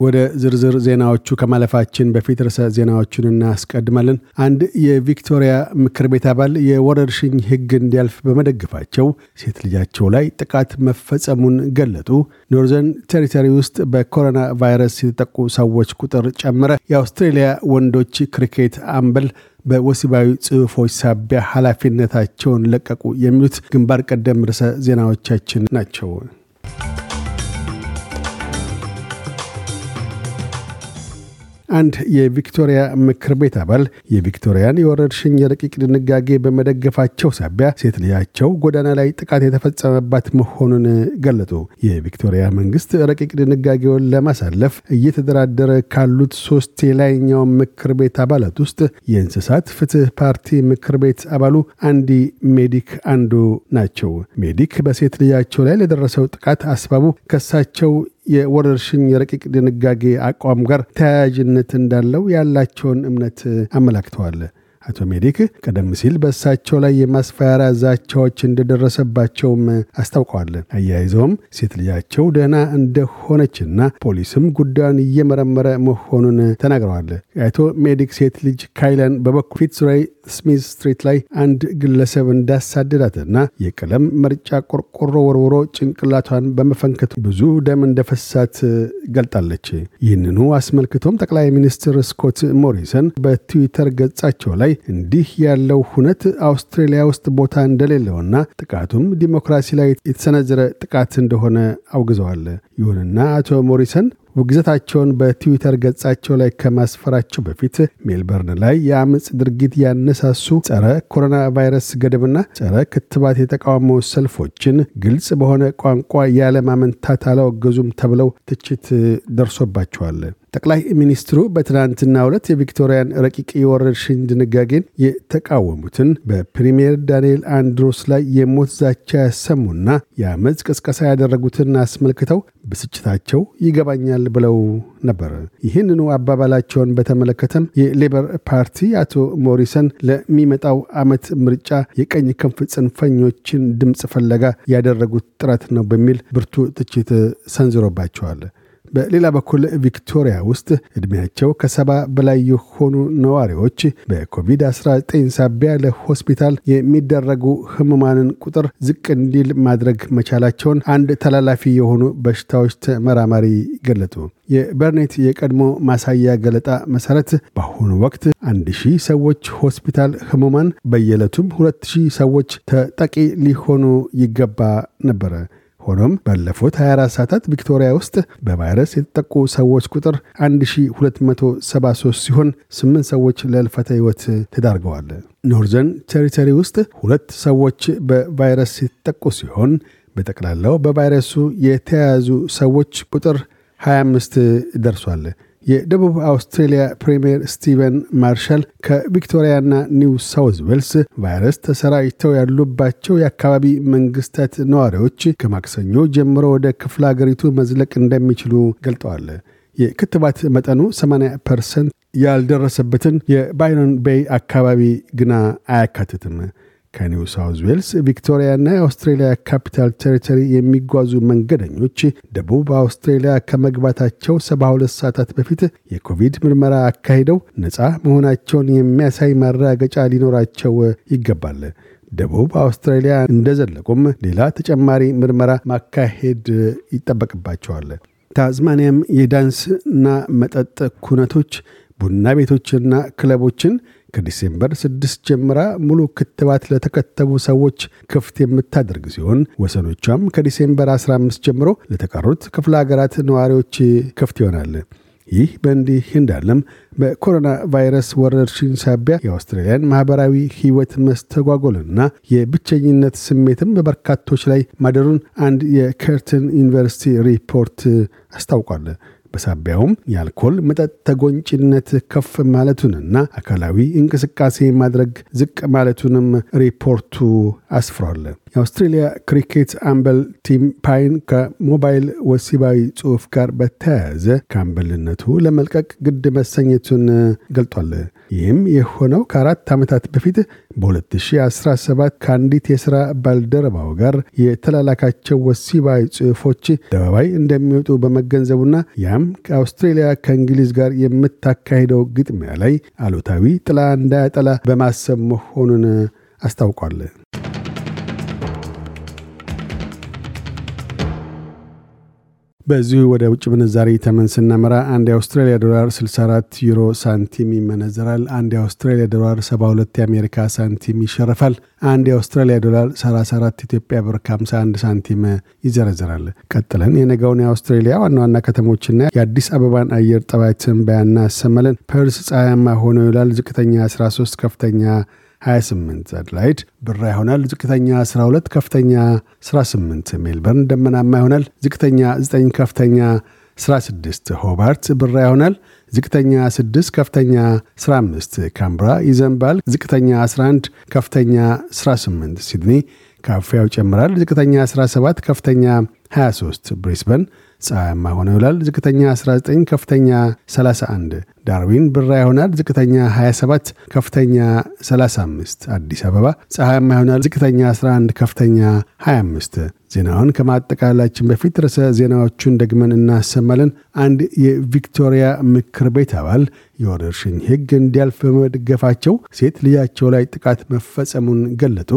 ወደ ዝርዝር ዜናዎቹ ከማለፋችን በፊት ርዕሰ ዜናዎቹን እናስቀድማለን። አንድ የቪክቶሪያ ምክር ቤት አባል የወረርሽኝ ሕግ እንዲያልፍ በመደገፋቸው ሴት ልጃቸው ላይ ጥቃት መፈጸሙን ገለጡ። ኖርዘርን ቴሪተሪ ውስጥ በኮሮና ቫይረስ የተጠቁ ሰዎች ቁጥር ጨመረ። የአውስትሬሊያ ወንዶች ክሪኬት አምበል በወሲባዊ ጽሑፎች ሳቢያ ኃላፊነታቸውን ለቀቁ። የሚሉት ግንባር ቀደም ርዕሰ ዜናዎቻችን ናቸው። አንድ የቪክቶሪያ ምክር ቤት አባል የቪክቶሪያን የወረርሽኝ የረቂቅ ድንጋጌ በመደገፋቸው ሳቢያ ሴት ልጃቸው ጎዳና ላይ ጥቃት የተፈጸመባት መሆኑን ገለጡ። የቪክቶሪያ መንግስት ረቂቅ ድንጋጌውን ለማሳለፍ እየተደራደረ ካሉት ሶስት የላይኛው ምክር ቤት አባላት ውስጥ የእንስሳት ፍትህ ፓርቲ ምክር ቤት አባሉ አንዲ ሜዲክ አንዱ ናቸው። ሜዲክ በሴት ልጃቸው ላይ ለደረሰው ጥቃት አስባቡ ከሳቸው የወረርሽኝ የረቂቅ ድንጋጌ አቋም ጋር ተያያዥነት እንዳለው ያላቸውን እምነት አመላክተዋል። አቶ ሜዲክ ቀደም ሲል በእሳቸው ላይ የማስፈራሪያ ዛቻዎች እንደደረሰባቸውም አስታውቀዋል። አያይዘውም ሴት ልጃቸው ደህና እንደሆነችና ፖሊስም ጉዳዩን እየመረመረ መሆኑን ተናግረዋል። የአቶ ሜዲክ ሴት ልጅ ካይለን በበኩል ፊትስራይ ስሚዝ ስትሪት ላይ አንድ ግለሰብ እንዳሳደዳትና የቀለም መርጫ ቆርቆሮ ወርውሮ ጭንቅላቷን በመፈንከቱ ብዙ ደም እንደፈሳት ገልጣለች። ይህንኑ አስመልክቶም ጠቅላይ ሚኒስትር ስኮት ሞሪሰን በትዊተር ገጻቸው ላይ እንዲህ ያለው ሁነት አውስትሬሊያ ውስጥ ቦታ እንደሌለውና ጥቃቱም ዲሞክራሲ ላይ የተሰነዘረ ጥቃት እንደሆነ አውግዘዋል። ይሁንና አቶ ሞሪሰን ውግዘታቸውን በትዊተር ገጻቸው ላይ ከማስፈራቸው በፊት ሜልበርን ላይ የአመፅ ድርጊት ያነሳሱ ጸረ ኮሮና ቫይረስ ገደብና ጸረ ክትባት የተቃውሞ ሰልፎችን ግልጽ በሆነ ቋንቋ ያለማመንታት አላወገዙም ተብለው ትችት ደርሶባቸዋል። ጠቅላይ ሚኒስትሩ በትናንትና ዕለት የቪክቶሪያን ረቂቅ የወረርሽኝ ድንጋጌን የተቃወሙትን በፕሪምየር ዳንኤል አንድሮስ ላይ የሞት ዛቻ ያሰሙና የአመፅ ቅስቀሳ ያደረጉትን አስመልክተው ብስጭታቸው ይገባኛል ብለው ነበር። ይህንኑ አባባላቸውን በተመለከተም የሌበር ፓርቲ አቶ ሞሪሰን ለሚመጣው ዓመት ምርጫ የቀኝ ክንፍ ጽንፈኞችን ድምፅ ፍለጋ ያደረጉት ጥረት ነው በሚል ብርቱ ትችት ሰንዝሮባቸዋል። በሌላ በኩል ቪክቶሪያ ውስጥ ዕድሜያቸው ከሰባ በላይ የሆኑ ነዋሪዎች በኮቪድ-19 ሳቢያ ለሆስፒታል የሚደረጉ ህሙማንን ቁጥር ዝቅ እንዲል ማድረግ መቻላቸውን አንድ ተላላፊ የሆኑ በሽታዎች ተመራማሪ ገለጡ። የበርኔት የቀድሞ ማሳያ ገለጣ መሰረት በአሁኑ ወቅት አንድ ሺህ ሰዎች ሆስፒታል ህሙማን በየዕለቱም ሁለት ሺህ ሰዎች ተጠቂ ሊሆኑ ይገባ ነበረ። ሆኖም ባለፉት 24 ሰዓታት ቪክቶሪያ ውስጥ በቫይረስ የተጠቁ ሰዎች ቁጥር 1273 ሲሆን 8 ሰዎች ለልፈተ ሕይወት ተዳርገዋል። ኖርዘርን ቴሪተሪ ውስጥ ሁለት ሰዎች በቫይረስ የተጠቁ ሲሆን በጠቅላላው በቫይረሱ የተያያዙ ሰዎች ቁጥር 25 ደርሷል። የደቡብ አውስትሬሊያ ፕሪምየር ስቲቨን ማርሻል ከቪክቶሪያና ኒው ሳውዝ ዌልስ ቫይረስ ተሰራጭተው ያሉባቸው የአካባቢ መንግስታት ነዋሪዎች ከማክሰኞ ጀምሮ ወደ ክፍለ አገሪቱ መዝለቅ እንደሚችሉ ገልጠዋል። የክትባት መጠኑ 80 ፐርሰንት ያልደረሰበትን የባይሮን ቤይ አካባቢ ግና አያካትትም። ከኒው ሳውዝ ዌልስ ቪክቶሪያና የአውስትሬሊያ ካፒታል ቴሪቶሪ የሚጓዙ መንገደኞች ደቡብ አውስትሬሊያ ከመግባታቸው 72 ሰዓታት በፊት የኮቪድ ምርመራ አካሂደው ነፃ መሆናቸውን የሚያሳይ ማረጋገጫ ሊኖራቸው ይገባል። ደቡብ አውስትራሊያ እንደዘለቁም ሌላ ተጨማሪ ምርመራ ማካሄድ ይጠበቅባቸዋል። ታዝማኒያም የዳንስና መጠጥ ኩነቶች፣ ቡና ቤቶችና ክለቦችን ከ December 6 ጀምራ ሙሉ ክትባት ለተከተቡ ሰዎች ክፍት የምታደርግ ሲሆን ወሰኖቿም ከ December 15 ጀምሮ ለተቀሩት ክፍለ ሀገራት ነዋሪዎች ክፍት ይሆናል። ይህ በእንዲህ እንዳለም በኮሮና ቫይረስ ወረርሽኝ ሳቢያ የአውስትራሊያን ማህበራዊ ህይወት መስተጓጎልና የብቸኝነት ስሜትም በበርካቶች ላይ ማደሩን አንድ የከርትን ዩኒቨርሲቲ ሪፖርት አስታውቋል። በሳቢያውም የአልኮል መጠጥ ተጎንጭነት ከፍ ማለቱንና አካላዊ እንቅስቃሴ ማድረግ ዝቅ ማለቱንም ሪፖርቱ አስፍሯል። የአውስትሬሊያ ክሪኬት አምበል ቲም ፓይን ከሞባይል ወሲባዊ ጽሑፍ ጋር በተያያዘ ከአምበልነቱ ለመልቀቅ ግድ መሰኘቱን ገልጧል። ይህም የሆነው ከአራት ዓመታት በፊት በ2017 ከአንዲት የሥራ ባልደረባው ጋር የተላላካቸው ወሲባዊ ጽሑፎች አደባባይ እንደሚወጡ በመገንዘቡና ያም ከአውስትሬልያ ከእንግሊዝ ጋር የምታካሂደው ግጥሚያ ላይ አሉታዊ ጥላ እንዳያጠላ በማሰብ መሆኑን አስታውቋል። በዚሁ ወደ ውጭ ምንዛሪ ተመን ስናመራ አንድ የአውስትራሊያ ዶላር 64 ዩሮ ሳንቲም ይመነዘራል። አንድ የአውስትራሊያ ዶላር 72 የአሜሪካ ሳንቲም ይሸረፋል። አንድ የአውስትራሊያ ዶላር 34 ኢትዮጵያ ብር 51 ሳንቲም ይዘረዝራል። ቀጥለን የነገውን የአውስትሬሊያ ዋና ዋና ከተሞችና የአዲስ አበባን አየር ጠባይ ትንበያ እናሰማለን። ፐርስ ፀሐያማ ሆኖ ይውላል። ዝቅተኛ 13፣ ከፍተኛ 28 አድላይድ ብራ ይሆናል። ዝቅተኛ 12 ከፍተኛ 18 ሜልበርን ደመናማ ይሆናል። ዝቅተኛ 9 ከፍተኛ 16 ሆባርት ብራ ይሆናል። ዝቅተኛ 6 ከፍተኛ 15 ካምብራ ይዘንባል። ዝቅተኛ 11 ከፍተኛ 18 ሲድኒ ካፊያው ይጨምራል። ዝቅተኛ 17 ከፍተኛ 23 ብሪስበን ፀሐያማ ሆኖ ይውላል። ዝቅተኛ 19 ከፍተኛ 31 ዳርዊን ብራ ይሆናል። ዝቅተኛ 27 ከፍተኛ 35 አዲስ አበባ ፀሐያማ ይሆናል። ዝቅተኛ 11 ከፍተኛ 25 ዜናውን ከማጠቃላችን በፊት ርዕሰ ዜናዎቹን ደግመን እናሰማለን። አንድ የቪክቶሪያ ምክር ቤት አባል የወረርሽኝ ሕግ እንዲያልፍ በመደገፋቸው ሴት ልጃቸው ላይ ጥቃት መፈጸሙን ገለጡ።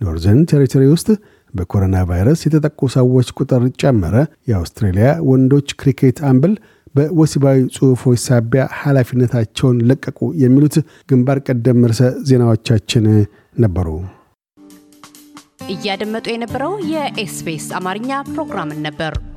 ኖርዘርን ቴሪቶሪ ውስጥ በኮሮና ቫይረስ የተጠቁ ሰዎች ቁጥር ጨመረ። የአውስትሬልያ ወንዶች ክሪኬት አምበል በወሲባዊ ጽሑፎች ሳቢያ ኃላፊነታቸውን ለቀቁ። የሚሉት ግንባር ቀደም ርዕሰ ዜናዎቻችን ነበሩ። እያደመጡ የነበረው የኤስቢኤስ አማርኛ ፕሮግራምን ነበር።